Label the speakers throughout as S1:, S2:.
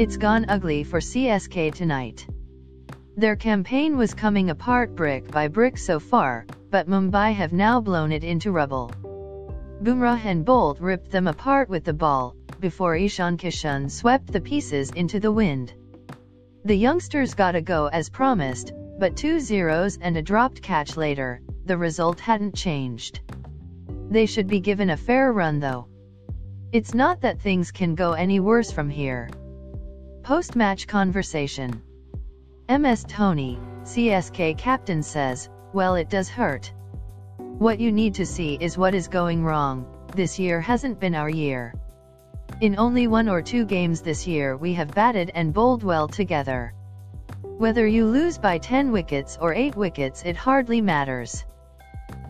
S1: It's gone ugly for CSK tonight. Their campaign was coming apart brick by brick so far, but Mumbai have now blown it into rubble. Bumrah and Bolt ripped them apart with the ball, before Ishan Kishan swept the pieces into the wind. The youngsters got a go as promised, but two zeros and a dropped catch later, the result hadn't changed. They should be given a fair run though. It's not that things can go any worse from here. Post-match conversation. MS Dhoni, CSK captain says, well it does hurt. What you need to see is what is going wrong, this year hasn't been our year. In only one or two games this year we have batted and bowled well together. Whether you lose by 10 wickets or 8 wickets it hardly matters.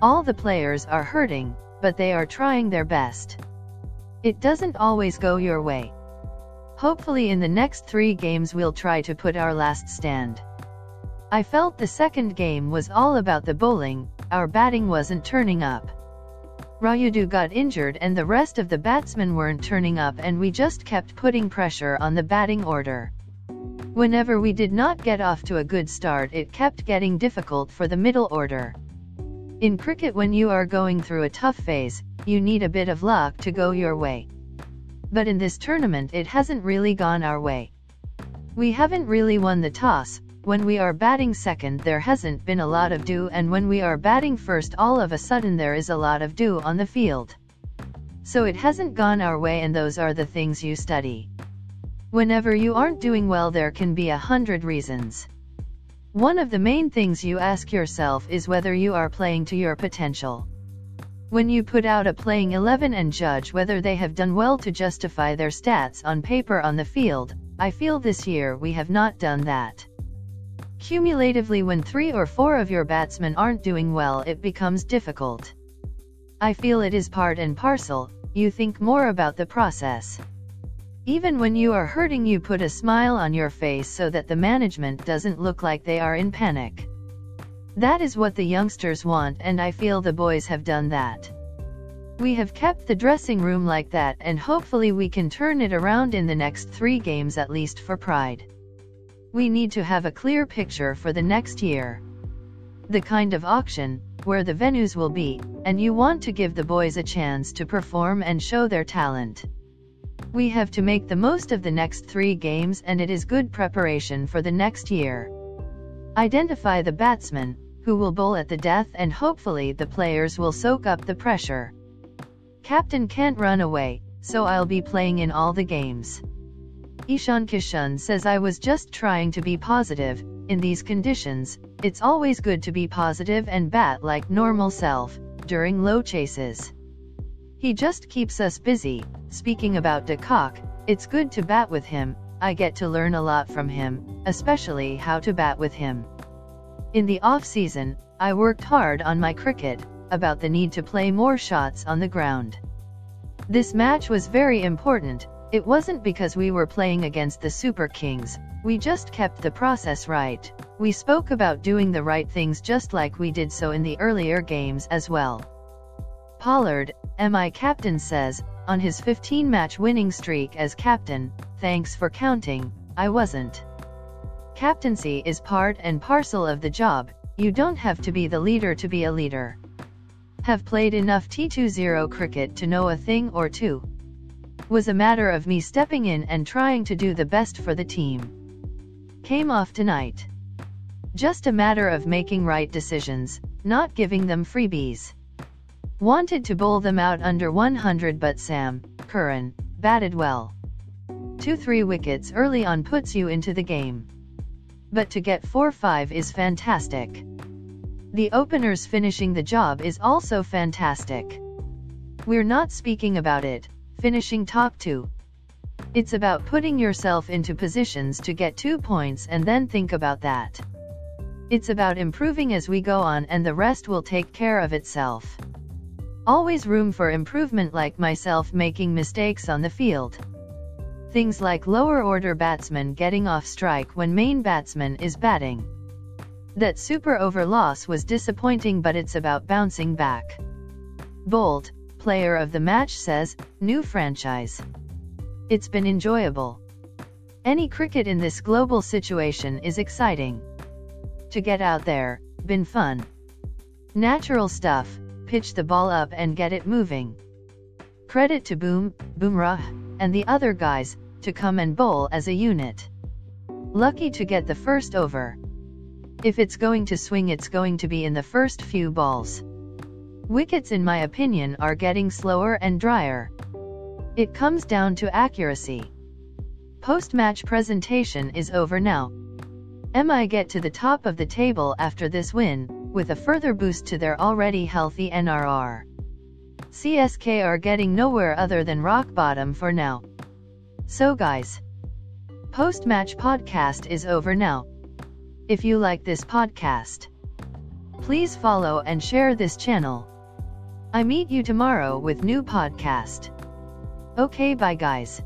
S1: All the players are hurting, but they are trying their best. It doesn't always go your way. Hopefully in the next three games we'll try to put our last stand. I felt the second game was all about the bowling, our batting wasn't turning up. Rayudu got injured and the rest of the batsmen weren't turning up and we just kept putting pressure on the batting order. Whenever we did not get off to a good start it kept getting difficult for the middle order. In cricket when you are going through a tough phase, you need a bit of luck to go your way. But in this tournament it hasn't really gone our way. We haven't really won the toss, when we are batting second there hasn't been a lot of dew and when we are batting first all of a sudden there is a lot of dew on the field. So it hasn't gone our way and those are the things you study. Whenever you aren't doing well there can be a hundred reasons. One of the main things you ask yourself is whether you are playing to your potential. When you put out a playing 11 and judge whether they have done well to justify their stats on paper on the field, I feel this year we have not done that. Cumulatively when three or four of your batsmen aren't doing well it becomes difficult. I feel it is part and parcel, you think more about the process. Even when you are hurting you put a smile on your face so that the management doesn't look like they are in panic. That is what the youngsters want and I feel the boys have done that. We have kept the dressing room like that and hopefully we can turn it around in the next three games at least for pride. We need to have a clear picture for the next year. The kind of auction, where the venues will be, and you want to give the boys a chance to perform and show their talent. We have to make the most of the next three games and it is good preparation for the next year. Identify the batsman, who will bowl at the death and hopefully the players will soak up the pressure. Captain can't run away, so I'll be playing in all the games. Ishan Kishan says I was just trying to be positive, in these conditions, it's always good to be positive and bat like normal self, during low chases. He just keeps us busy, speaking about De Kock, it's good to bat with him, I get to learn a lot from him, especially how to bat with him. In the off-season, I worked hard on my cricket, about the need to play more shots on the ground. This match was very important, it wasn't because we were playing against the Super Kings, we just kept the process right. We spoke about doing the right things just like we did so in the earlier games as well. Pollard, MI captain says, on his 15-match winning streak as captain, thanks for counting, I wasn't. Captaincy is part and parcel of the job, you don't have to be the leader to be a leader. Have played enough T20 cricket to know a thing or two. Was a matter of me stepping in and trying to do the best for the team. Came off tonight. Just a matter of making right decisions, not giving them freebies. Wanted to bowl them out under 100 but Sam, Curran, batted well. 2-3 wickets early on puts you into the game. But to get 4-5 is fantastic. The openers finishing the job is also fantastic. We're not speaking about it, finishing top 2. It's about putting yourself into positions to get 2 points and then think about that. It's about improving as we go on and the rest will take care of itself. Always room for improvement like myself making mistakes on the field. Things like lower order batsmen getting off strike when main batsman is batting. That super over loss was disappointing but it's about bouncing back. Bolt, player of the match says, new franchise. It's been enjoyable. Any cricket in this global situation is exciting. To get out there, been fun. Natural stuff, pitch the ball up and get it moving. Credit to Boom, Bumrah, and the other guys, to come and bowl as a unit. Lucky to get the first over. If it's going to swing it's going to be in the first few balls. Wickets in my opinion are getting slower and drier. It comes down to accuracy. Post-match presentation is over now. MI get to the top of the table after this win, with a further boost to their already healthy NRR. CSK are getting nowhere other than rock bottom for now. So guys, post-match podcast is over now. If you like this podcast, please follow and share this channel. I meet you tomorrow with new podcast. Okay bye guys.